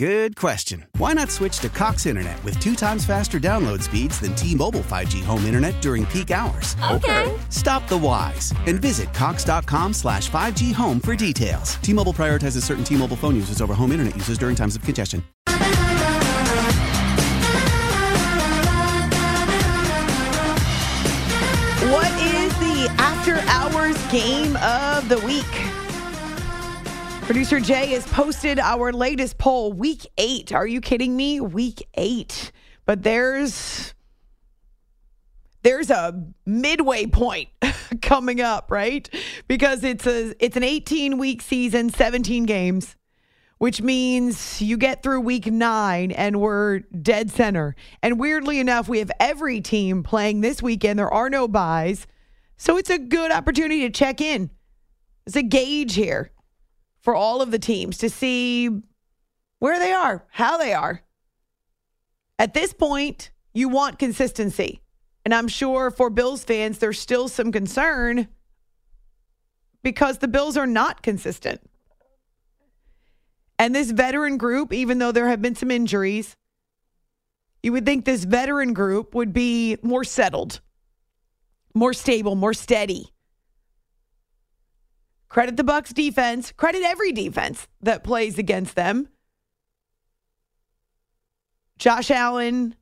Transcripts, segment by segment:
Good question. Why not switch to Cox Internet with two times faster download speeds than T-Mobile 5G home internet during peak hours? Okay. Stop the whys and visit cox.com slash 5G home for details. T-Mobile prioritizes certain T-Mobile phone users over home internet users during times of congestion. What is the after hours game of the week? Producer Jay has posted our latest poll, week eight. Are you kidding me? Week eight. But there's there's a midway point coming up, right? Because it's a it's an 18 week season, 17 games, which means you get through week 9 and we're dead center. And weirdly enough, we have every team playing this weekend. There are no byes. So it's a good opportunity to check in. It's a gauge here for all of the teams to see where they are, how they are. At this point, you want consistency. And I'm sure for Bills fans, there's still some concern because the Bills are not consistent. And this veteran group, even though there have been some injuries, you would think this veteran group would be more settled, more stable, more steady. Credit the Bucks defense, credit every defense that plays against them. Josh Allen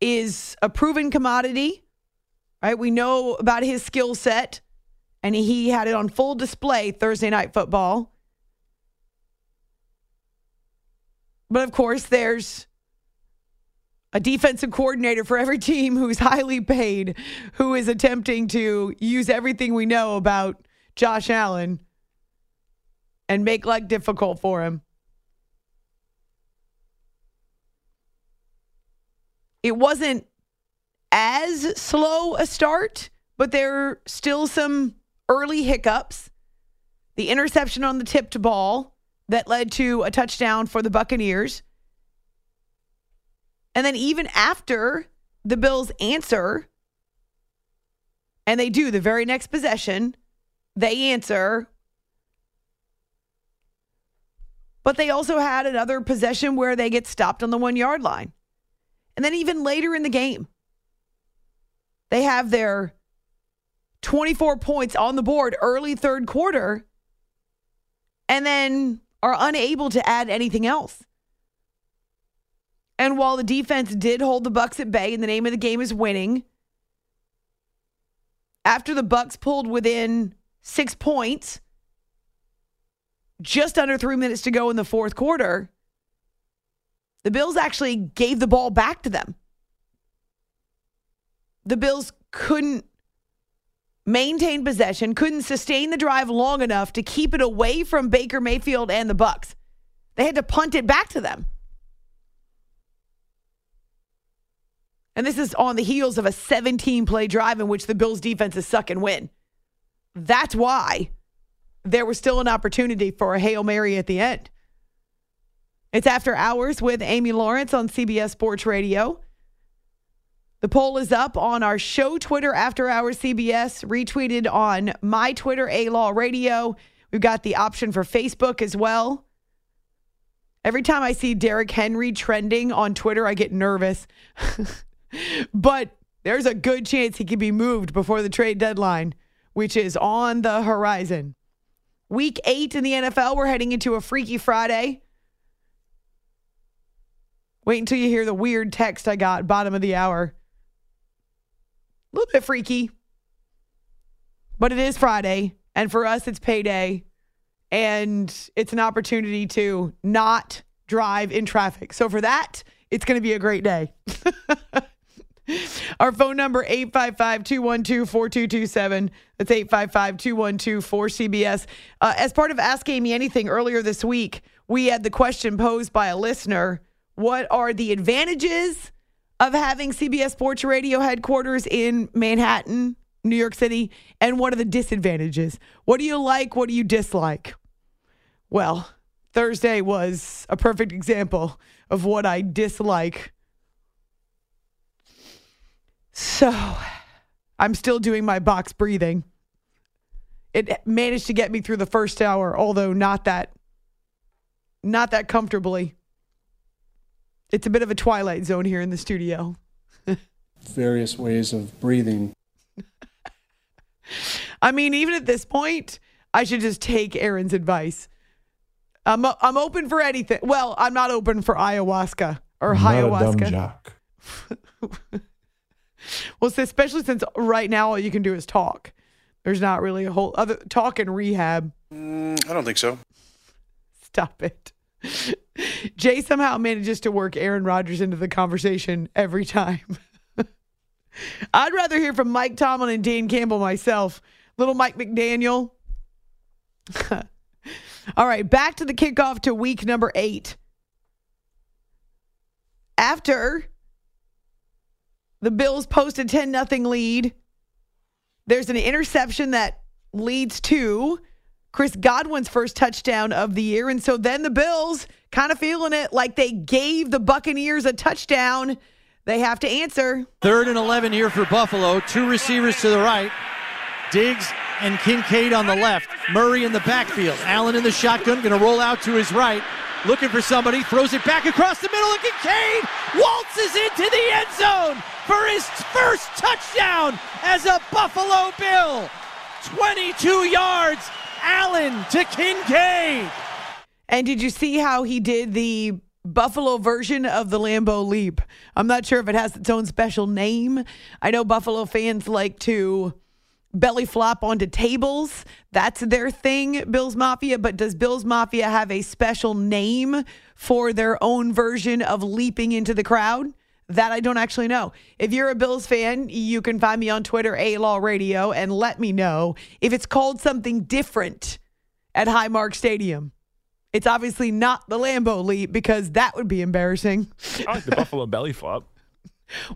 is a proven commodity, right? We know about his skill set, and he had it on full display Thursday night football. But of course, there's a defensive coordinator for every team who's highly paid, who is attempting to use everything we know about Josh Allen and make life difficult for him. It wasn't as slow a start, but there are still some early hiccups. The interception on the tipped ball that led to a touchdown for the Buccaneers. And then even after the Bills answer, and they do the very next possession, they answer. But they also had another possession where they get stopped on the one yard line. And then even later in the game, they have their 24 points on the board early third quarter and then are unable to add anything else. And while the defense did hold the Bucks at bay and the name of the game is winning, after the Bucks pulled within 6 points just under 3 minutes to go in the fourth quarter, the Bills actually gave the ball back to them. The Bills couldn't maintain possession, couldn't sustain the drive long enough to keep it away from Baker Mayfield and the Bucks. They had to punt it back to them. And this is on the heels of a 17 play drive in which the Bills defense is suck and win. That's why there was still an opportunity for a Hail Mary at the end. It's after hours with Amy Lawrence on CBS Sports Radio. The poll is up on our show Twitter after hours CBS, retweeted on my Twitter, A Law Radio. We've got the option for Facebook as well. Every time I see Derrick Henry trending on Twitter, I get nervous. but there's a good chance he could be moved before the trade deadline, which is on the horizon. Week eight in the NFL, we're heading into a Freaky Friday. Wait until you hear the weird text I got bottom of the hour. A little bit freaky, but it is Friday, and for us, it's payday, and it's an opportunity to not drive in traffic. So for that, it's going to be a great day. Our phone number 855-212-4227. That's 855-212-4CBS. Uh, as part of Ask Amy Anything earlier this week, we had the question posed by a listener, what are the advantages of having CBS Sports Radio headquarters in Manhattan, New York City, and what are the disadvantages? What do you like? What do you dislike? Well, Thursday was a perfect example of what I dislike. So, I'm still doing my box breathing. It managed to get me through the first hour, although not that not that comfortably. It's a bit of a twilight zone here in the studio. various ways of breathing. I mean, even at this point, I should just take Aaron's advice. I'm I'm open for anything. Well, I'm not open for ayahuasca or Not a ayahuasca. Well, especially since right now all you can do is talk. There's not really a whole other talk and rehab. Mm, I don't think so. Stop it. Jay somehow manages to work Aaron Rodgers into the conversation every time. I'd rather hear from Mike Tomlin and Dan Campbell myself. Little Mike McDaniel. All right, back to the kickoff to week number eight. After the Bills post a 10 0 lead, there's an interception that leads to Chris Godwin's first touchdown of the year. And so then the Bills kind of feeling it like they gave the Buccaneers a touchdown. They have to answer. Third and 11 here for Buffalo. Two receivers to the right. Diggs and Kincaid on the left. Murray in the backfield. Allen in the shotgun, going to roll out to his right. Looking for somebody, throws it back across the middle, and Kincaid waltzes into the end zone for his first touchdown as a Buffalo Bill. 22 yards, Allen to Kincaid. And did you see how he did the Buffalo version of the Lambeau Leap? I'm not sure if it has its own special name. I know Buffalo fans like to belly flop onto tables. That's their thing, Bills Mafia. But does Bills Mafia have a special name for their own version of leaping into the crowd? That I don't actually know. If you're a Bills fan, you can find me on Twitter, A Law Radio, and let me know if it's called something different at Highmark Stadium. It's obviously not the Lambeau leap because that would be embarrassing. I like the Buffalo belly flop.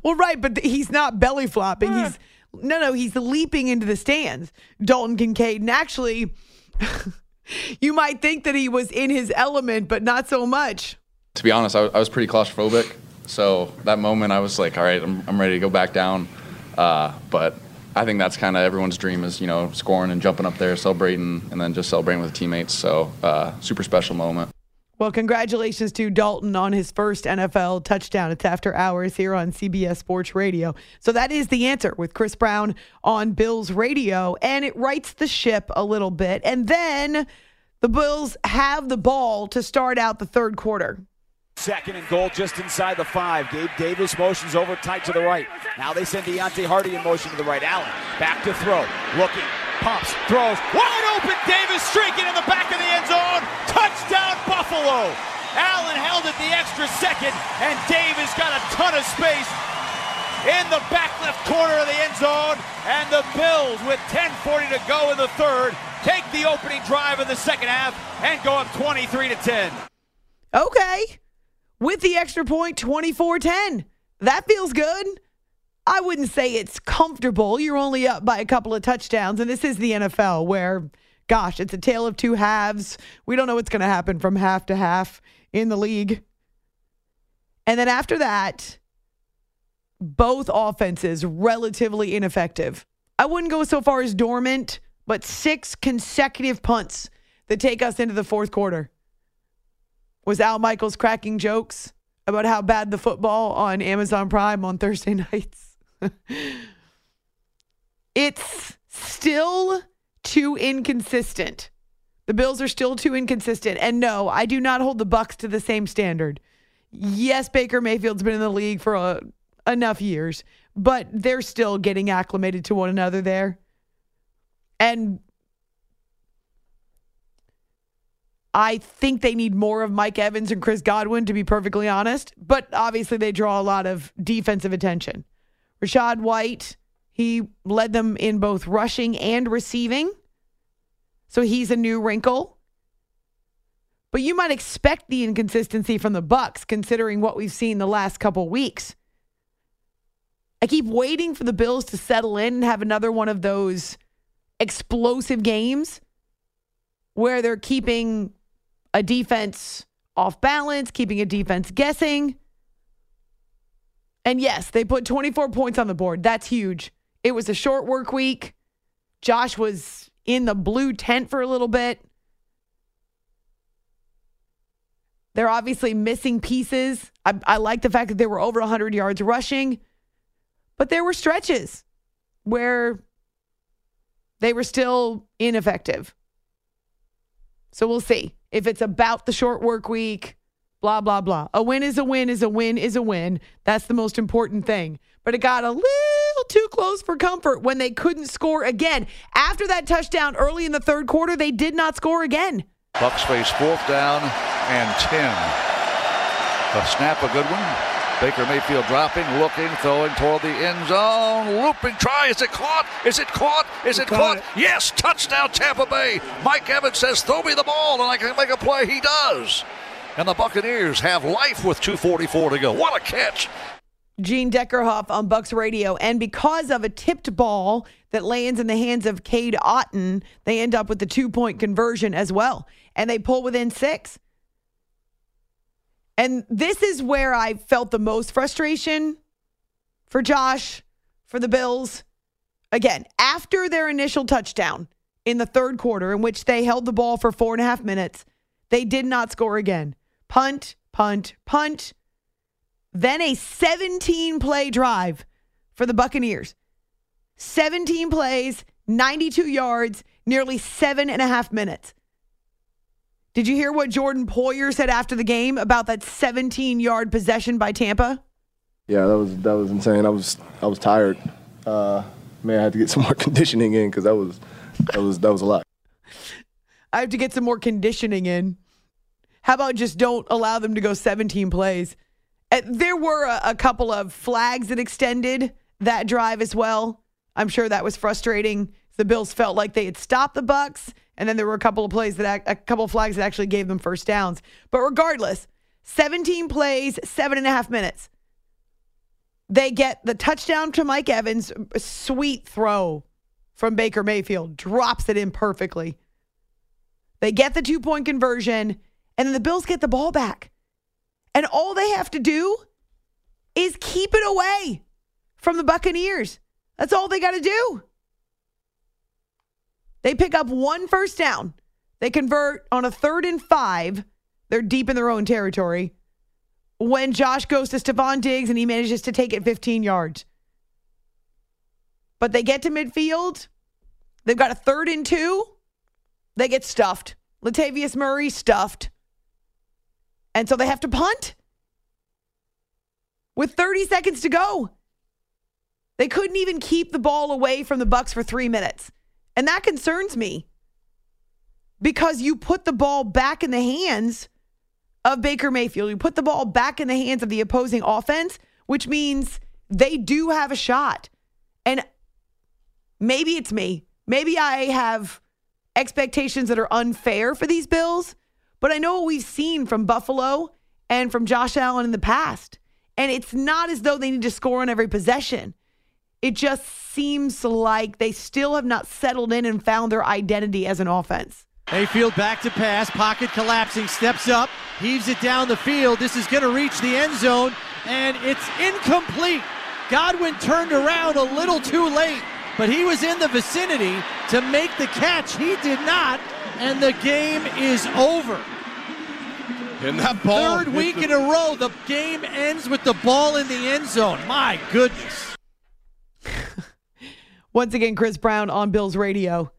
Well, right, but he's not belly flopping. He's ah. No, no, he's leaping into the stands. Dalton Kincaid, and actually, you might think that he was in his element, but not so much. to be honest, I, I was pretty claustrophobic. So that moment, I was like, all right, I'm, I'm ready to go back down. Uh, but I think that's kind of everyone's dream is, you know, scoring and jumping up there, celebrating, and then just celebrating with teammates. So uh, super special moment. Well, congratulations to Dalton on his first NFL touchdown. It's after hours here on CBS Sports Radio. So that is the answer with Chris Brown on Bills Radio, and it rights the ship a little bit. And then the Bills have the ball to start out the third quarter. Second and goal just inside the five. Gabe Davis motions over tight to the right. Now they send Deonte Harty in motion to the right. Allen back to throw. Looking. Pumps. Throws. Wide open. Davis streaking in the back of the end zone. Touchdown Buffalo. Allen held it the extra second, and Davis got a ton of space in the back left corner of the end zone. And the Bills, with 10:40 to go in the third, take the opening drive of the second half and go up 23 to 10. Okay. With the extra point, 24 10. That feels good. I wouldn't say it's comfortable. You're only up by a couple of touchdowns, and this is the NFL where, gosh, it's a tale of two halves. We don't know what's going to happen from half to half in the league. And then after that, both offenses relatively ineffective. I wouldn't go so far as dormant, but six consecutive punts that take us into the fourth quarter. Was Al Michaels cracking jokes about how bad the football on Amazon Prime on Thursday nights? it's still too inconsistent. The Bills are still too inconsistent. And no, I do not hold the Bucks to the same standard. Yes, Baker Mayfield's been in the league for uh, enough years, but they're still getting acclimated to one another there. And I think they need more of Mike Evans and Chris Godwin, to be perfectly honest. But obviously, they draw a lot of defensive attention. Rachaad White, he led them in both rushing and receiving. So he's a new wrinkle. But you might expect the inconsistency from the Bucks considering what we've seen the last couple weeks. I keep waiting for the Bills to settle in and have another one of those explosive games where they're keeping a defense off balance, keeping a defense guessing. And yes, they put 24 points on the board. That's huge. It was a short work week. Josh was in the blue tent for a little bit. They're obviously missing pieces. I, I like the fact that they were over 100 yards rushing, but there were stretches where they were still ineffective. So we'll see if it's about the short work week, blah, blah, blah. A win is a win is a win is a win. That's the most important thing. But it got a little too close for comfort when they couldn't score again. After that touchdown early in the third quarter, they did not score again. Bucks face fourth down and 10. A snap, a good one. Baker Mayfield dropping, looking, throwing toward the end zone. Looping try. Is it caught? Is it caught? Is it caught? Yes, touchdown Tampa Bay. Mike Evans says, throw me the ball and I can make a play. He does. And the Buccaneers have life with 2.44 to go. What a catch. Gene Deckerhoff on Bucks Radio. And because of a tipped ball that lands in the hands of Cade Otton, they end up with the two point conversion as well. And they pull within six. And this is where I felt the most frustration for Josh, for the Bills. Again, after their initial touchdown in the third quarter, in which they held the ball for four and a half minutes, they did not score again. Punt, punt, punt. Then a 17 play drive for the Buccaneers. 17 plays, 92 yards, nearly seven and a half minutes. Did you hear what Jordan Poyer said after the game about that 17 yard possession by Tampa? Yeah, that was that was insane. I was I was tired. Uh, man, I had to get some more conditioning in because that was that was that was a lot. I have to get some more conditioning in. How about just don't allow them to go 17 plays? Uh, there were a, a couple of flags that extended that drive as well. I'm sure that was frustrating. The Bills felt like they had stopped the Bucks, and then there were a couple of plays that a couple of flags that actually gave them first downs. But regardless, 17 plays, seven and a half minutes. They get the touchdown to Mike Evans, sweet throw from Baker Mayfield, drops it in perfectly. They get the two point conversion, and then the Bills get the ball back. And all they have to do is keep it away from the Buccaneers. That's all they got to do. They pick up one first down. They convert on a third and five. They're deep in their own territory. When Josh goes to Stefon Diggs and he manages to take it 15 yards. But they get to midfield. They've got a third and two. They get stuffed. Latavius Murray stuffed. And so they have to punt with 30 seconds to go. They couldn't even keep the ball away from the Bucks for 3 minutes. And that concerns me. Because you put the ball back in the hands of Baker Mayfield. You put the ball back in the hands of the opposing offense, which means they do have a shot. And maybe it's me. Maybe I have expectations that are unfair for these Bills, but I know what we've seen from Buffalo and from Josh Allen in the past. And it's not as though they need to score on every possession. It just seems like they still have not settled in and found their identity as an offense. Mayfield back to pass, pocket collapsing, steps up, heaves it down the field. This is going to reach the end zone, and it's incomplete. Godwin turned around a little too late, but he was in the vicinity to make the catch. He did not, and the game is over. And that ball. Third week in a row, the game ends with the ball in the end zone. My goodness. Once again, Chris Brown on Bills Radio.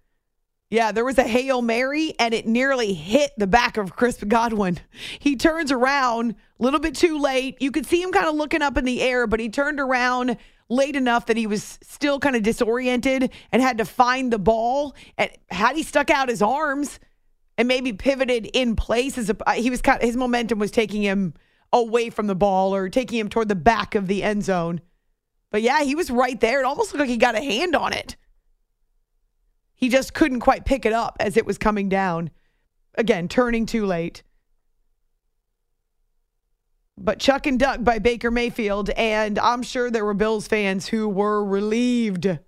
Yeah, there was a Hail Mary and it nearly hit the back of Chris Godwin. He turns around a little bit too late. You could see him kind of looking up in the air, but he turned around late enough that he was still kind of disoriented and had to find the ball. And had he stuck out his arms, and maybe pivoted in place as a, uh, he was kind his momentum was taking him away from the ball or taking him toward the back of the end zone. But yeah, he was right there. It almost looked like he got a hand on it. He just couldn't quite pick it up as it was coming down. Again, turning too late. But Chuck and Duck by Baker Mayfield, and I'm sure there were Bills fans who were relieved.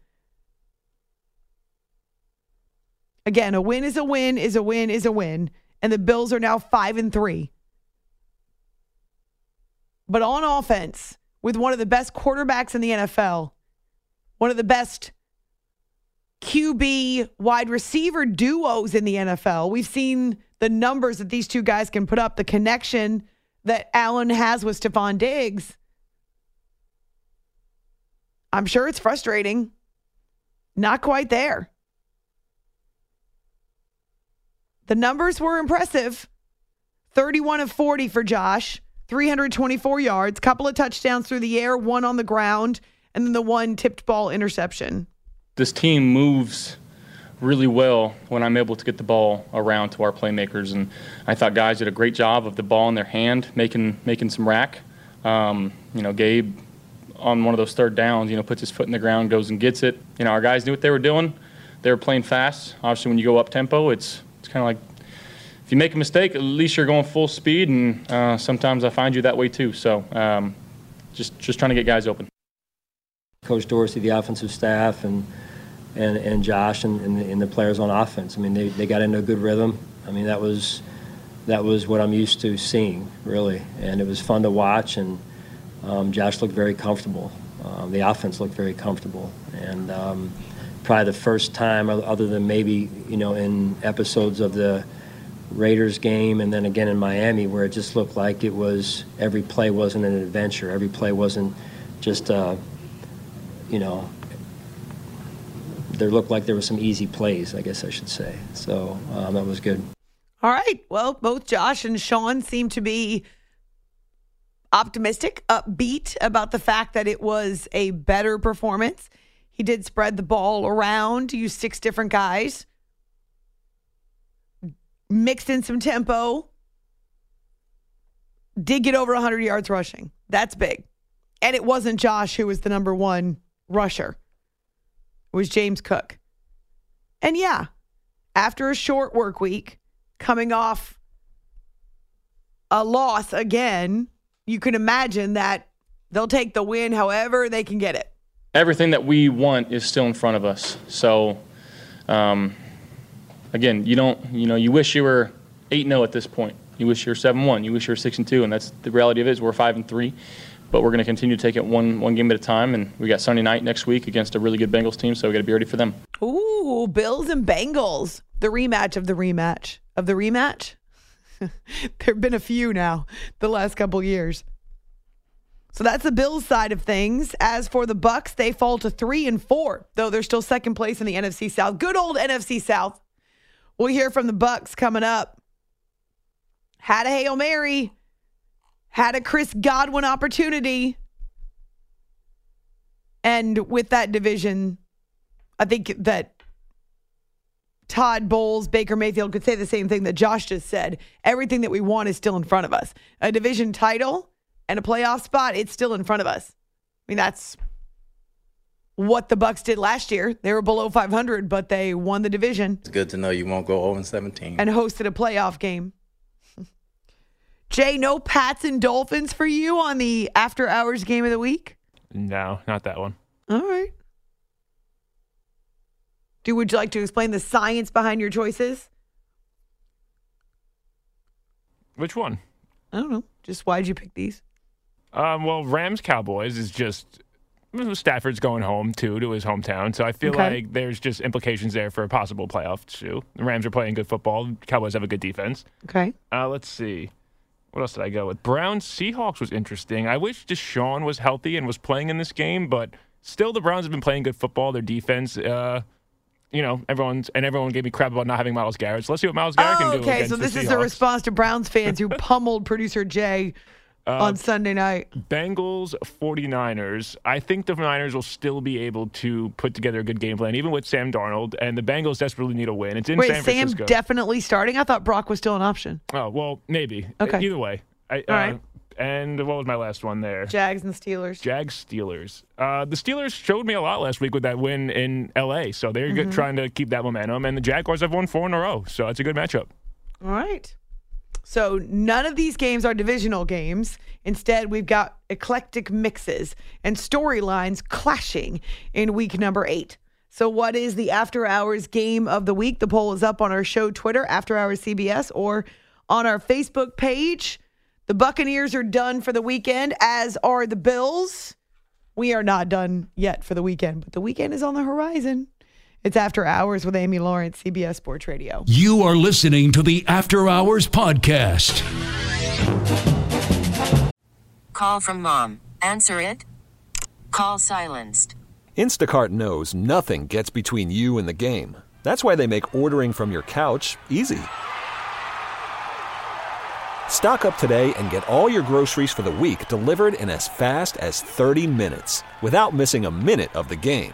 Again, a win is a win, is a win, is a win. And the Bills are now five and three. But on offense, with one of the best quarterbacks in the NFL, one of the best QB wide receiver duos in the NFL. We've seen the numbers that these two guys can put up, the connection that Allen has with Stefon Diggs. I'm sure it's frustrating. Not quite there. The numbers were impressive 31 of 40 for Josh, 324 yards, couple of touchdowns through the air, one on the ground, and then the one tipped ball interception this team moves really well when I'm able to get the ball around to our playmakers. And I thought guys did a great job of the ball in their hand, making making some rack. Um, you know, Gabe on one of those third downs, you know, puts his foot in the ground, goes and gets it. You know, our guys knew what they were doing. They were playing fast. Obviously, when you go up tempo, it's it's kind of like if you make a mistake, at least you're going full speed. And uh, sometimes I find you that way too. So um, just just trying to get guys open. Coach Dorsey, the offensive staff, and and, and Josh and, and, the, and the players on offense. I mean, they, they got into a good rhythm. I mean, that was that was what I'm used to seeing, really, and it was fun to watch. And um, Josh looked very comfortable. Um, the offense looked very comfortable, and um, probably the first time, other than maybe you know in episodes of the Raiders game, and then again in Miami, where it just looked like it was every play wasn't an adventure. Every play wasn't just uh, you know there looked like there were some easy plays, I guess I should say. So um, that was good. All right. Well, both Josh and Sean seem to be optimistic, upbeat about the fact that it was a better performance. He did spread the ball around, use six different guys, mixed in some tempo, did get over 100 yards rushing. That's big. And it wasn't Josh who was the number one rusher was James Cook. And yeah, after a short work week, coming off a loss again, you can imagine that they'll take the win however they can get it. Everything that we want is still in front of us. So, um, again, you don't, you know, you wish you were 8 0 at this point. You wish you were 7 1. You wish you were 6 and 2. And that's the reality of it is we're 5 and 3 but we're going to continue to take it one one game at a time. And we got Sunday night next week against a really good Bengals team, so we got to be ready for them. Ooh, Bills and Bengals, the rematch of the rematch of the rematch. there've been a few now the last couple years. So that's the Bills side of things. As for the Bucks, they fall to three and four, though they're still second place in the NFC South. Good old NFC South. We'll hear from the Bucks coming up. Had a Hail Mary had a Chris Godwin opportunity. And with that division, I think that Todd Bowles, Baker Mayfield could say the same thing that Josh just said. Everything that we want is still in front of us. A division title and a playoff spot, it's still in front of us. I mean, that's what the Bucks did last year. They were below 500, but they won the division. It's good to know you won't go 0 17 and hosted a playoff game. Jay, no Pats and Dolphins for you on the after hours game of the week? No, not that one. All right. Do would you like to explain the science behind your choices? Which one? I don't know. Just why'd you pick these? Um, well, Rams Cowboys is just Stafford's going home too to his hometown, so I feel okay. like there's just implications there for a possible playoff too. The Rams are playing good football. Cowboys have a good defense. Okay. Uh, let's see. What else did I go with? Browns Seahawks was interesting. I wish Deshaun was healthy and was playing in this game, but still the Browns have been playing good football. Their defense, uh, you know, everyone's and everyone gave me crap about not having Myles Garrett. So let's see what Myles Garrett oh, can do. Okay, so this is a response to Browns fans who pummeled producer Jay on Sunday night. Bengals 49ers. I think the Niners will still be able to put together a good game plan, even with Sam Darnold. And the Bengals desperately need a win. It's in Wait, San Sam Francisco. definitely starting? I thought Brock was still an option. oh, well, maybe. Okay. Either way. I, All uh, right. And what was my last one there? Jags and Steelers. Jags Steelers. Uh, the Steelers showed me a lot last week with that win in LA, so they're good, Mhm. trying to keep that momentum. And the Jaguars have won four in a row, so it's a good matchup. All right. So none of these games are divisional games. Instead, we've got eclectic mixes and storylines clashing in week number eight. So, what is the after hours game of the week? The poll is up on our show Twitter, After Hours CBS, or on our Facebook page. The Buccaneers are done for the weekend, as are the Bills. We are not done yet for the weekend, but the weekend is on the horizon. It's After Hours with Amy Lawrence, CBS Sports Radio. You are listening to the After Hours Podcast. Call from mom. Answer it. Call silenced. Instacart knows nothing gets between you and the game. That's why they make ordering from your couch easy. Stock up today and get all your groceries for the week delivered in as fast as 30 minutes without missing a minute of the game.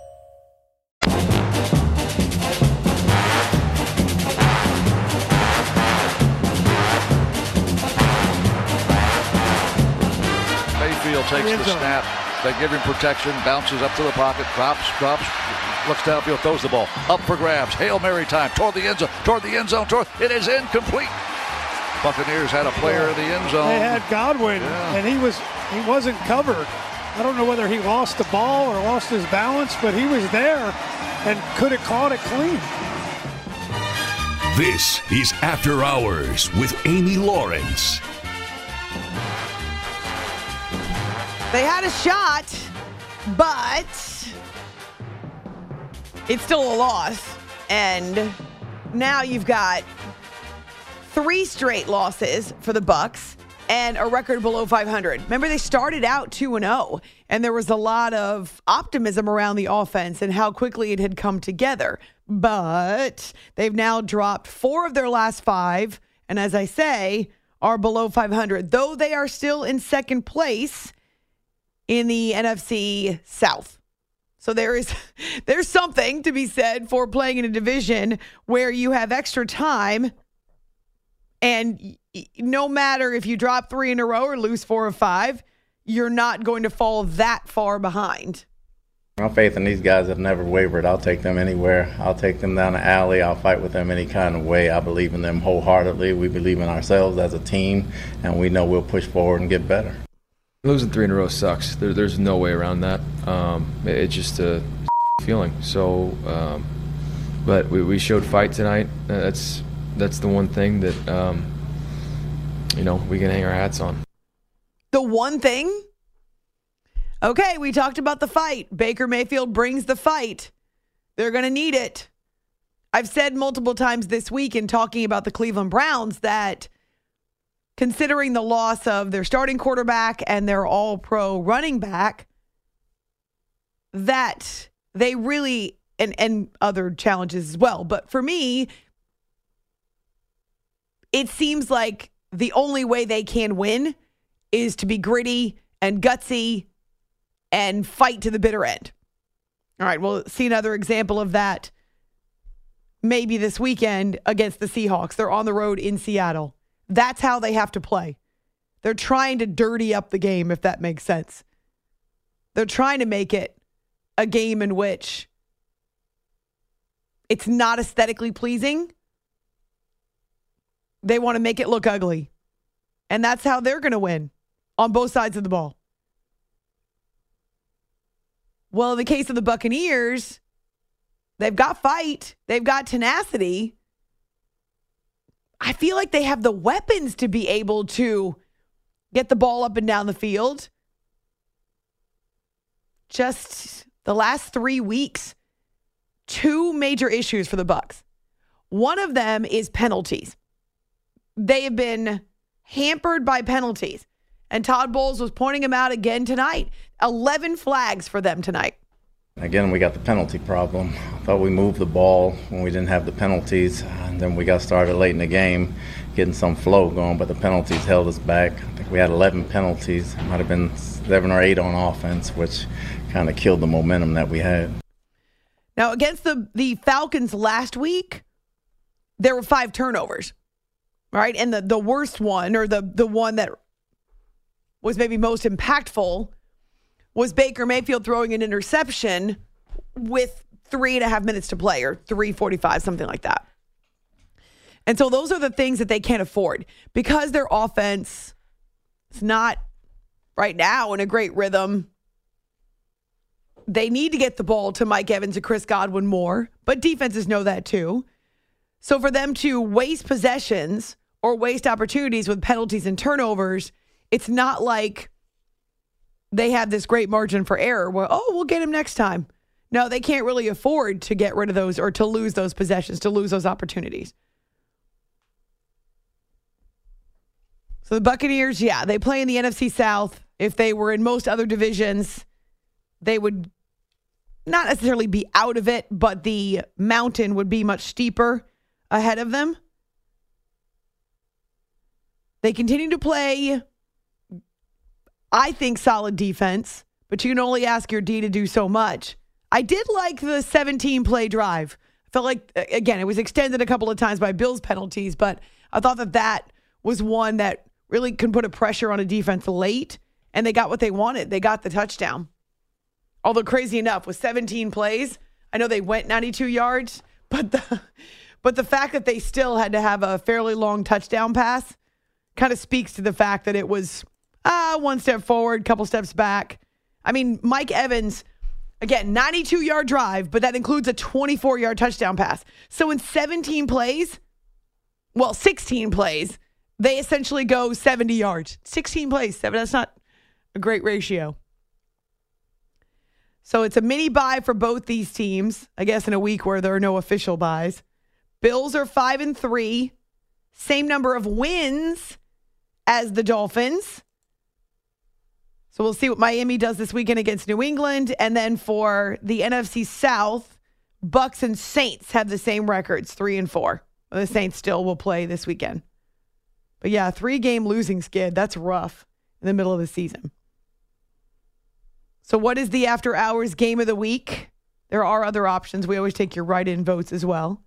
Mayfield takes the snap. They give him protection, bounces up to the pocket, drops, drops, looks downfield, throws the ball. Up for grabs. Hail Mary time. Toward the end zone. Toward the end zone. Toward. It is incomplete. Buccaneers had a player in the end zone. They had Godwin, Yeah. and he was he wasn't covered. I don't know whether he lost the ball or lost his balance, but he was there and could have caught it clean. This is After Hours with Amy Lawrence. They had a shot, but it's still a loss. And now you've got three straight losses for the Bucks and a record below 500. Remember they started out 2 and 0 and there was a lot of optimism around the offense and how quickly it had come together. But they've now dropped 4 of their last 5 and as I say are below 500. Though they are still in second place in the NFC South. So there is there's something to be said for playing in a division where you have extra time and no matter if you drop 3 in a row or lose 4 or 5, you're not going to fall that far behind. My faith in these guys have never wavered. I'll take them anywhere. I'll take them down the alley. I'll fight with them any kind of way. I believe in them wholeheartedly. We believe in ourselves as a team, and we know we'll push forward and get better. Losing three in a row sucks. There, there's no way around that. Um, it- it's just a feeling. So, um, but we, we showed fight tonight. Uh, That's that's the one thing that um, you know we can hang our hats on. The one thing Okay, we talked about the fight. Baker Mayfield brings the fight. They're going to need it. I've said multiple times this week in talking about the Cleveland Browns that considering the loss of their starting quarterback and their all pro running back, that they really, and, and other challenges as well. But for me, it seems like the only way they can win is to be gritty and gutsy and fight to the bitter end. All right, we'll see another example of that maybe this weekend against the Seahawks. They're on the road in Seattle. That's how they have to play. They're trying to dirty up the game, if that makes sense. They're trying to make it a game in which it's not aesthetically pleasing. They want to make it look ugly. And that's how they're going to win on both sides of the ball. Well, in the case of the Buccaneers, they've got fight, they've got tenacity. I feel like they have the weapons to be able to get the ball up and down the field. Just the last 3 weeks, two major issues for the Bucks. One of them is penalties. They have been hampered by penalties. And Todd Bowles was pointing them out again tonight. 11 flags for them tonight. Again, we got the penalty problem. I thought we moved the ball when we didn't have the penalties, and then we got started late in the game, getting some flow going, but the penalties held us back. I think we had 11 penalties. Might have been seven or eight on offense, which kind of killed the momentum that we had. Now, against the, the Falcons last week, there were five turnovers, right? And the, the worst one, or the, the one that was maybe most impactful, was Baker Mayfield throwing an interception with three and a half minutes to play, or 345, something like that. And so those are the things that they can't afford because their offense is not right now in a great rhythm. They need to get the ball to Mike Evans and Chris Godwin more, but defenses know that too. So for them to waste possessions or waste opportunities with penalties and turnovers, it's not like they have this great margin for error where, oh, we'll get him next time. No, they can't really afford to get rid of those or to lose those possessions, to lose those opportunities. So the Buccaneers, yeah, they play in the NFC South. If they were in most other divisions, they would not necessarily be out of it, but the mountain would be much steeper ahead of them. They continue to play, I think, solid defense, but you can only ask your D to do so much. I did like the 17 play drive. I felt like, again, it was extended a couple of times by Bills penalties, but I thought that that was one that really can put a pressure on a defense late, and they got what they wanted. They got the touchdown. Although crazy enough, with 17 plays, I know they went 92 yards, but the but the fact that they still had to have a fairly long touchdown pass kind of speaks to the fact that it was uh, one step forward, couple steps back. I mean, Mike Evans, again, 92 yard drive, but that includes a 24 yard touchdown pass. So in 17 plays, well, 16 plays, they essentially go 70 yards. 16 plays, seven. That's not a great ratio. So it's a mini bye for both these teams, I guess, in a week where there are no official byes. Bills are five and three, same number of wins as the Dolphins. So we'll see what Miami does this weekend against New England. And then for the NFC South, Bucks and Saints have the same records, three and four. The Saints still will play this weekend. But yeah, three game losing skid. That's rough in the middle of the season. So, what is the after hours game of the week? There are other options. We always take your write in votes as well.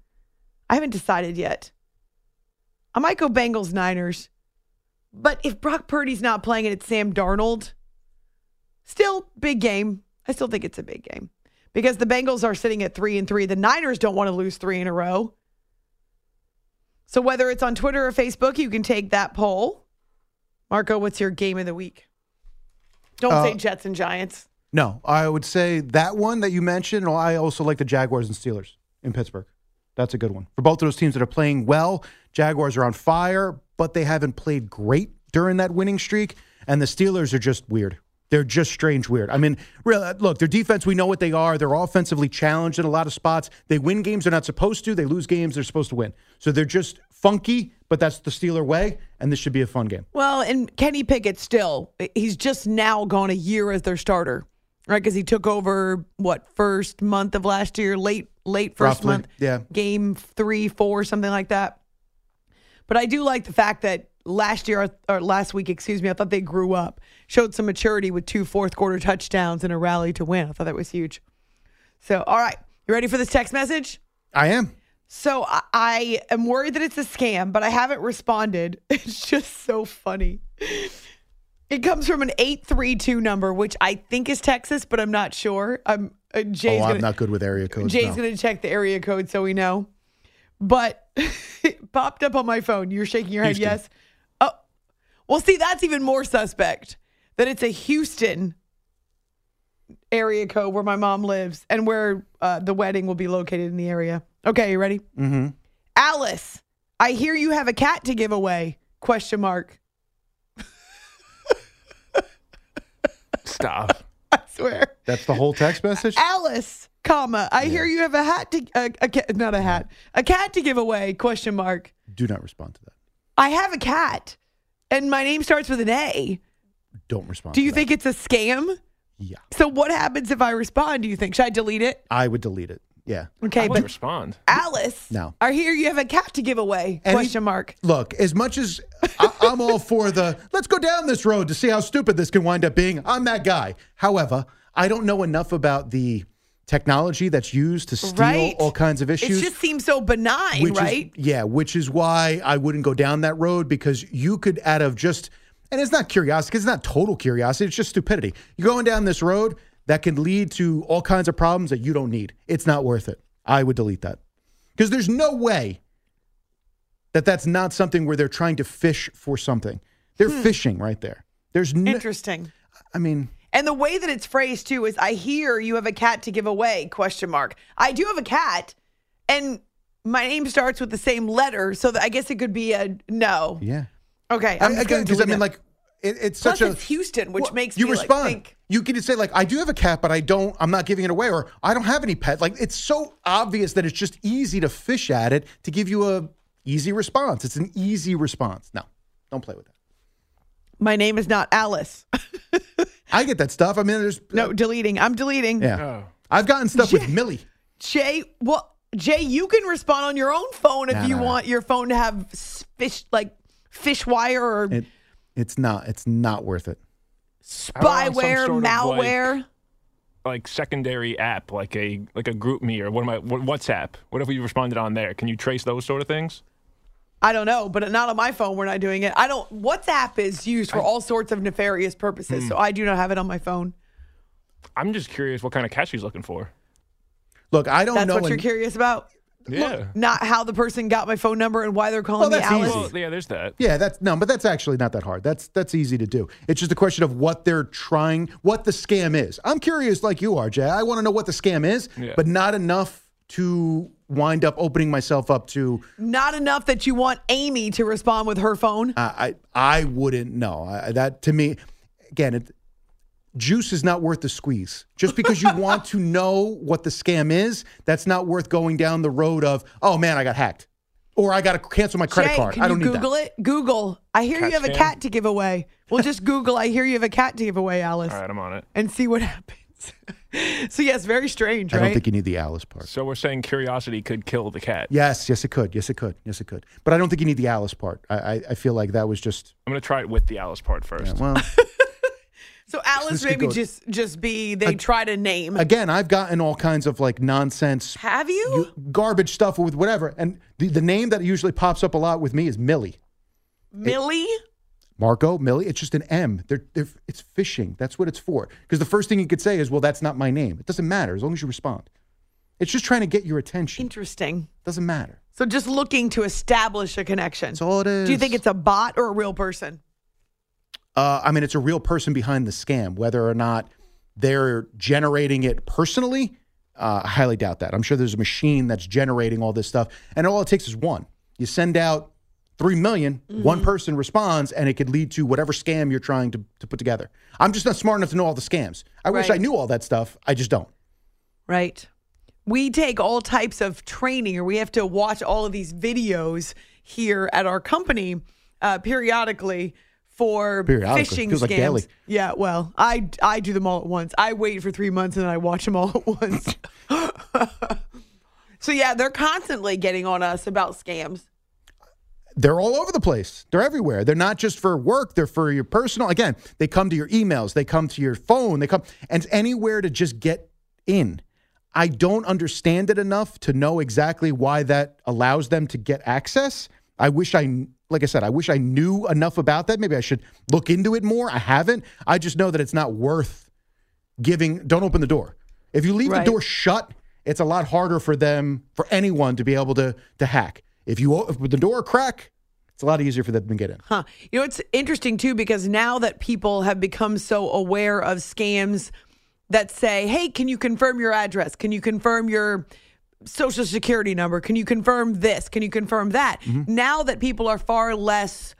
I haven't decided yet. I might go Bengals Niners. But if Brock Purdy's not playing and it's Sam Darnold, still big game. I still think it's a big game because the Bengals are sitting at three and three. The Niners don't want to lose three in a row. So whether it's on Twitter or Facebook, you can take that poll. Marco, what's your game of the week? Don't Uh, say Jets and Giants. No, I would say that one that you mentioned. I also like the Jaguars and Steelers in Pittsburgh. That's a good one for both of those teams that are playing well. Jaguars are on fire, but they haven't played great during that winning streak, and the Steelers are just weird. They're just strange weird. I mean, really, uh, look, their defense, we know what they are. They're offensively challenged in a lot of spots. They win games they're not supposed to. They lose games they're supposed to win. So they're just funky, but that's the Steeler way, and this should be a fun game. Well, and Kenny Pickett still, eh, he's just now gone a year as their starter, right? Because he took over what first month of last year, late late first Roughly, month, yeah. game three, four, something like that. But I do like the fact that last year or last week, excuse me, I thought they grew up, showed some maturity with two fourth quarter touchdowns and a rally to win. I thought that was huge. So, all right. You ready for this text message? I am. So I, I am worried that it's a scam, but I haven't responded. It's just so funny. It comes from an 832 number, which I think is Texas, but I'm not sure. I'm uh, Jay's oh, gonna, I'm not good with area codes. Jay's no. going to check the area code so we know. But it popped up on my phone. You're shaking your head, Houston. yes. Well, see, that's even more suspect that it's a Houston area code where my mom lives and where uh, the wedding will be located in the area. Okay, you ready? Mm-hmm. Alice, I hear you have a cat to give away. Question mark. Stop. I swear. That's the whole text message. Alice, comma. I hear you have a hat to a, a cat, not a hat, a cat to give away. Question mark. Do not respond to that. I have a cat, and my name starts with an A. Don't respond. Do to you that. think it's a scam? Yeah. So what happens if I respond? Do you think should I delete it? I would delete it. Yeah. Okay, I but won't respond. Alice, No. I hear you have a cat to give away. Any- Question mark. Look, as much as I, I'm all for the let's go down this road to see how stupid this can wind up being, I'm that guy. However, I don't know enough about the technology that's used to steal Right. all kinds of issues. It just seems so benign, which right? Is, yeah, which is why I wouldn't go down that road because you could, out of just, and it's not curiosity, it's not total curiosity, it's just stupidity. You're going down this road that can lead to all kinds of problems that you don't need. It's not worth it. I would delete that because there's no way that that's not something where they're trying to fish for something. They're Hmm. fishing right there. There's no, Interesting. I mean, And the way that it's phrased too is I hear you have a cat to give away question mark. I do have a cat and my name starts with the same letter so that I guess it could be a no. yeah. Okay. I, I'm gonna because I mean, like, it, it's Plus such a Houston, which makes you me respond. like think you can just say like, I do have a cat, but I don't. I'm not giving it away, or I don't have any pet. Like, it's so obvious that it's just easy to fish at it to give you a easy response. It's an easy response. No, don't play with that. my name is not Alice. I get that stuff. I mean, there's no deleting. I'm deleting. yeah. Oh. I've gotten stuff with Millie. Jay, well, Jay, you can respond on your own phone if No, you no, no. want your phone to have fish like fish wire or It, it's not. It's not worth it. How about on some spyware, sort like- malware. Like secondary app, like a like a GroupMe or what am I? What, WhatsApp. What if we responded on there? Can you trace those sort of things? I don't know, but not on my phone. We're not doing it. I don't. WhatsApp is used for all sorts of nefarious purposes, Hmm. so I do not have it on my phone. I'm just curious what kind of catch he's looking for. Look, I don't That's know. what you're curious about. Yeah. Not how the person got my phone number and why they're calling Well, me that's Alice. easy. Well, yeah, there's that. Yeah, that's no, but that's actually not that hard. That's that's easy to do. It's just a question of what they're trying, what the scam is. I'm curious, like you are, Jay. I want to know what the scam is, Yeah. but not enough to wind up opening myself up to. Not enough that you want Amy to respond with her phone. Uh, I I wouldn't know. I, that to me, again, it, juice is not worth the squeeze. Just because you want to know what the scam is, that's not worth going down the road of. Oh man, I got hacked, or I got to cancel my credit Jay, card. can I don't you need Google that. it? Google. I hear Cat you have a cat to give away. Well, just Google. I hear you have a cat to give away, Alice, All right, I'm on it. and see what happens. so yes, very strange, I don't think you need the Alice part. So we're saying curiosity could kill the cat. Yes, yes, it could. Yes, it could. Yes, it could. But I don't think you need the Alice part. I, I, I feel like that was just. I'm gonna try it with the Alice part first. Well, so Alice This could maybe go- just just be they try to name. again, I've gotten all kinds of like nonsense, Have you? garbage stuff with whatever. And the, the name that usually pops up a lot with me is Millie. Millie? Marco, Millie. It's just an M. They're, they're, it's phishing. That's what it's for. Because the first thing you could say is, well, that's not my name. It doesn't matter as long as you respond. It's just trying to get your attention. Interesting. Doesn't matter. So just looking to establish a connection. That's all it is. Do you think it's a bot or a real person? Uh, I mean, it's a real person behind the scam. Whether or not they're generating it personally, uh, I highly doubt that. I'm sure there's a machine that's generating all this stuff, and all it takes is one. You send out three million, one person responds, and it could lead to whatever scam you're trying to, to put together. I'm just not smart enough to know all the scams. I wish I knew all that stuff. I just don't. Right. We take all types of training, or we have to watch all of these videos here at our company uh, periodically for Periodically. phishing Feels scams. like. Yeah, well, I I do them all at once. I wait for three months and then I watch them all at once. so yeah, they're constantly getting on us about scams. They're all over the place. They're everywhere. They're not just for work, they're for your personal. Again, they come to your emails, they come to your phone, they come and anywhere to just get in. I don't understand it enough to know exactly why that allows them to get access. I wish I, like I said, I wish I knew enough about that. Maybe I should look into it more. I haven't. I just know that it's not worth giving. Don't open the door. If you leave Right. the door shut, it's a lot harder for them, for anyone to be able to to hack. If you open the door crack, it's a lot easier for them to get in. Huh. You know, it's interesting too because now that people have become so aware of scams that say, hey, can you confirm your address? Can you confirm your social security number? Can you confirm this? Can you confirm that? Mm-hmm. Now that people are far less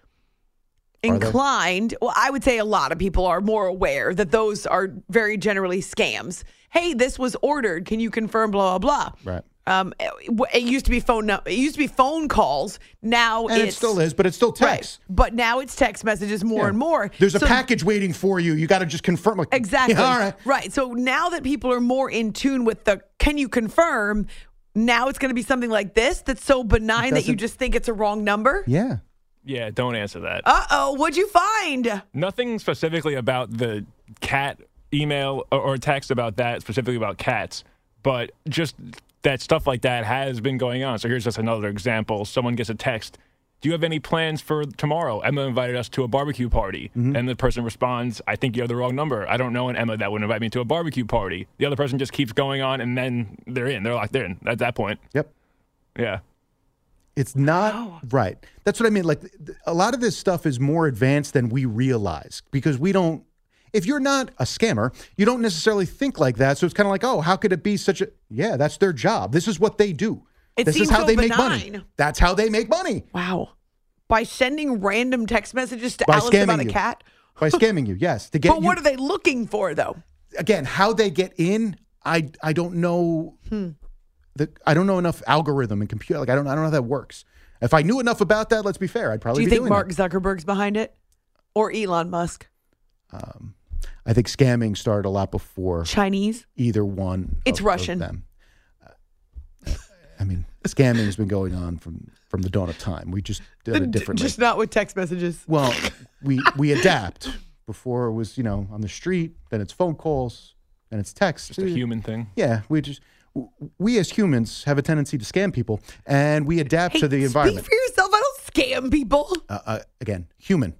inclined, well, I would say a lot of people are more aware that those are very generally scams. Hey, this was ordered. Can you confirm blah, blah, blah? Right. Um, it, it used to be phone. nu- It used to be phone calls. Now And it still is, but it's still Right. text. But now it's text messages more Yeah. and more. There's a So- package waiting for you. You got to just confirm. Like, Exactly. yeah, all right. Right. So now that people are more in tune with the can you confirm, now it's going to be something like this that's so benign that you just think it's a wrong number. Yeah. Yeah, don't answer that. Uh oh, what'd you find? Nothing specifically about the cat email or, or text about that, specifically about cats, but just that stuff like that has been going on. So here's just another example. Someone gets a text. Do you have any plans for tomorrow? Emma invited us to a barbecue party. Mm-hmm. And the person responds, I think you have the wrong number. I don't know an Emma that would invite me to a barbecue party. The other person just keeps going on and then they're in. They're locked in at that point. Yep. Yeah. It's not right. That's what I mean. Like a lot of this stuff is more advanced than we realize because we don't. If you're not a scammer, you don't necessarily think like that. So it's kind of like, oh, how could it be such a? Yeah, that's their job. This is what they do. It this is how so they make money. That's how they make money Wow. By sending random text messages to by Alice about a you. cat. By scamming you, yes. To get But you, what are they looking for though? again, how they get in, I I don't know. Hmm. The, I don't know enough algorithm and computer. Like I don't I don't know how that works. If I knew enough about that, let's be fair, I'd probably. Do you think Mark that. Zuckerberg's behind it? Or Elon Musk? Um, I think scamming started a lot before Chinese? either one. It's of- of Russian. them. Uh, I mean, scamming has been going on from from the dawn of time. We just did it differently. Just not with text messages. well, we we adapt. Before it was, you know, on the street. Then it's phone calls. Then it's text. Just a human thing. Yeah, we just we as humans have a tendency to scam people, and we adapt to the environment. Speak for yourself. I don't scam people. Uh, uh, again, human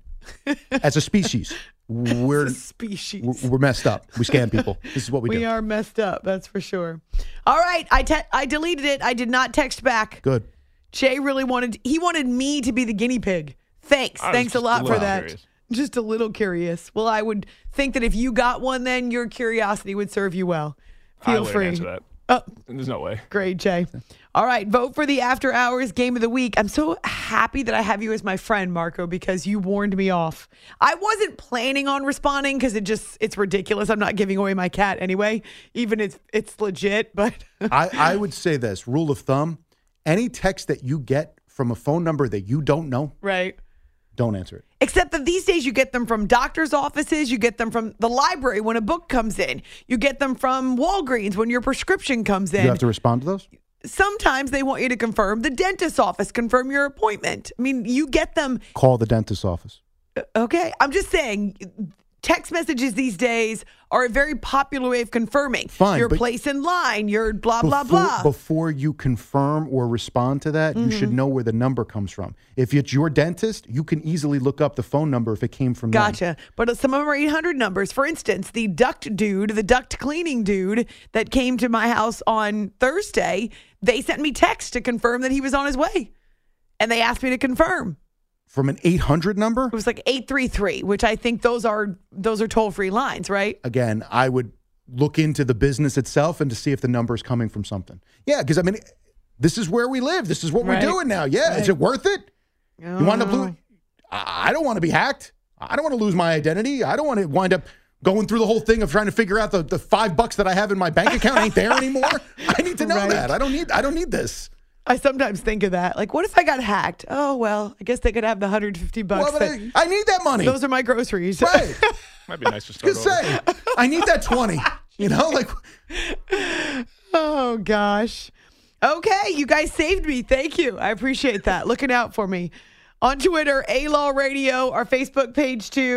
as a species, we're species. we're- we're messed up. We scam people. This is what we, We do. We are messed up, that's for sure. All right, I te- I deleted it. I did not text back. Good. Jay really wanted he wanted me to be the guinea pig. Thanks. I Thanks a just a lot for that. curious. Just a little curious. Well, I would think that if you got one then your curiosity would serve you well. Feel wouldn't free. answer that. Oh. There's no way. Great, Jay. All right, vote for the after hours game of the week. I'm so happy that I have you as my friend, Marco, because you warned me off. I wasn't planning on responding because it just it's ridiculous. I'm not giving away my cat anyway, even it's it's legit. But I, I would say this rule of thumb: any text that you get from a phone number that you don't know, right. don't answer it. Except that these days you get them from doctors' offices, you get them from the library when a book comes in, you get them from Walgreens when your prescription comes in. You have to respond to those. Sometimes they want you to confirm the dentist's office, confirm your appointment. I mean, you get them Call the dentist's office. Uh, okay, I'm just saying text messages these days are a very popular way of confirming Fine, your place in line, your blah blah before, blah. Before you confirm or respond to that, you should Mhm. know where the number comes from. If it's your dentist, you can easily look up the phone number if it came from them. Gotcha. But some of them are 800 numbers. For instance, the duct dude, the duct cleaning dude that came to my house on Thursday, they sent me text to confirm that he was on his way. And they asked me to confirm. From an 800 number? It was like 833, which I think those are those are toll-free lines, right? Again, I would look into the business itself and to see if the number is coming from something. Yeah, because I mean, this is where we live. This is what Right. we're doing now. Yeah, is it worth it? You want to blue. I I don't want to be hacked. I don't want to lose my identity. I don't want to wind up going through the whole thing of trying to figure out the, the five bucks that I have in my bank account ain't there anymore. I need to know Right. that. I don't need. I don't need this. I sometimes think of that. Like, what if I got hacked? Oh, well, I guess they could have the 150 bucks. Well, but that- I, I need that money. those are my groceries. Right. Might be nice to start Just over. say, I need that twenty. You know, like Oh gosh. Okay, you guys saved me. Thank you. I appreciate that. Looking out for me. On Twitter, A Law Radio, our Facebook page too.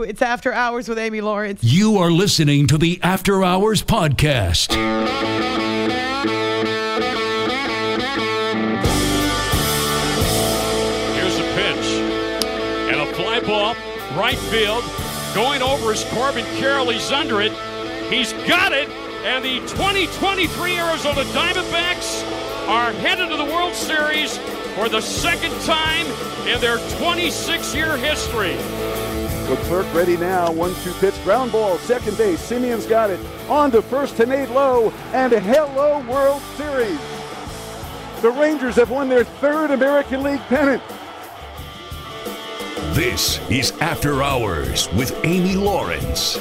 T-Mobile.com. It's After Hours with Amy Lawrence. You are listening to the After Hours Podcast. Here's a pitch. And a fly ball, right field. Going over is Corbin Carroll. He's under it. He's got it. And the 2023 Arizona Diamondbacks are headed to the World Series for the second time in their 26 year history. Leclerc ready now. One two pitch ground ball. Second base. Semien's got it. On to first to Nate Lowe. And hello, World Series. The Rangers have won their third American League pennant. This is After Hours with Amy Lawrence.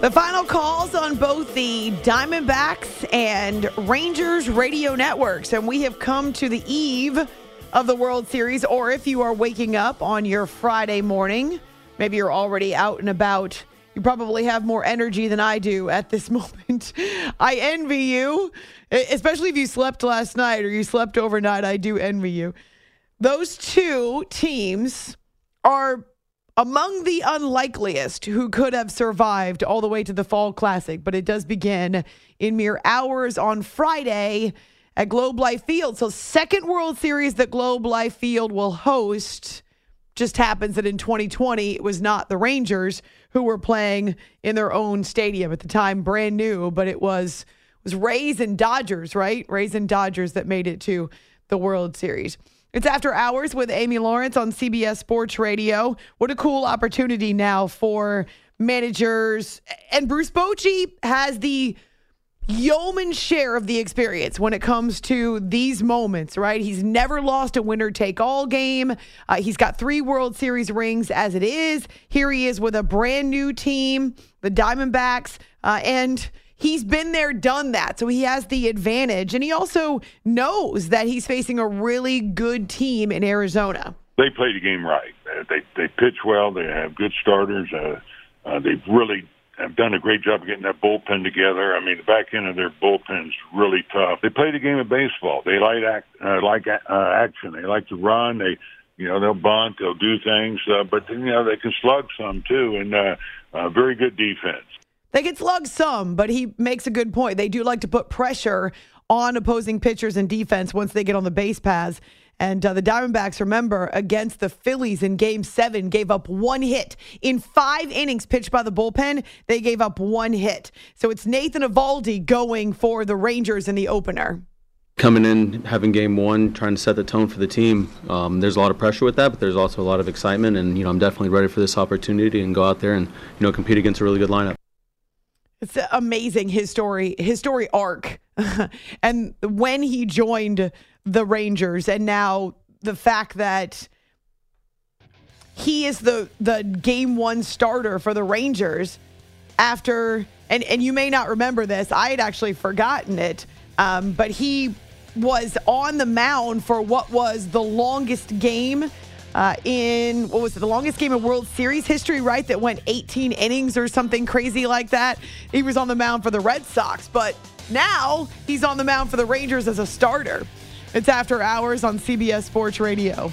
The final calls on both the Diamondbacks and Rangers radio networks. And we have come to the eve of the World Series, or if you are waking up on your Friday morning, maybe you're already out and about. You probably have more energy than I do at this moment. I envy you, especially if you slept last night or you slept overnight. I do envy you. Those two teams are among the unlikeliest who could have survived all the way to the Fall Classic, but it does begin in mere hours on Friday at Globe Life Field. So, second World Series that Globe Life Field will host. Just happens that in 2020, it was not the Rangers who were playing in their own stadium at the time, brand new, but it was was Rays and Dodgers, right? Rays and Dodgers that made it to the World Series. It's After Hours with Amy Lawrence on CBS Sports Radio. What a cool opportunity now for managers. And Bruce Bochy has the yeoman share of the experience when it comes to these moments, right? He's never lost a winner take all game. Uh, he's got three World Series rings as it is. Here he is with a brand new team, the Diamondbacks, uh, and he's been there, done that. So he has the advantage. And he also knows that he's facing a really good team in Arizona. They play the game right. They they pitch well. They have good starters. Uh, uh, they've really have done a great job of getting that bullpen together. I mean, the back end of their bullpen's really tough. They play the game of baseball. They like act, uh, like uh, action. They like to run. They you know they'll bunt. They'll do things, uh, but you know they can slug some too. And uh, uh, very good defense. They get slugged some, but he makes a good point. They do like to put pressure on opposing pitchers and defense once they get on the base paths. And uh, the Diamondbacks, remember, against the Phillies in game seven, gave up one hit. In five innings pitched by the bullpen, they gave up one hit. So it's Nathan Eovaldi going for the Rangers in the opener. coming in, having game one, trying to set the tone for the team. Um, there's a lot of pressure with that, but there's also a lot of excitement, and you know I'm definitely ready for this opportunity and go out there and you know compete against a really good lineup. It's amazing his story, his story arc, and when he joined the Rangers, and now the fact that he is the the game one starter for the Rangers after and and you may not remember this. I had actually forgotten it, um, but he was on the mound for what was the longest game uh, in what was it, the longest game in World Series history, right? That went 18 innings or something crazy like that. He was on the mound for the Red Sox, but now he's on the mound for the Rangers as a starter. It's after hours on CBS Sports Radio.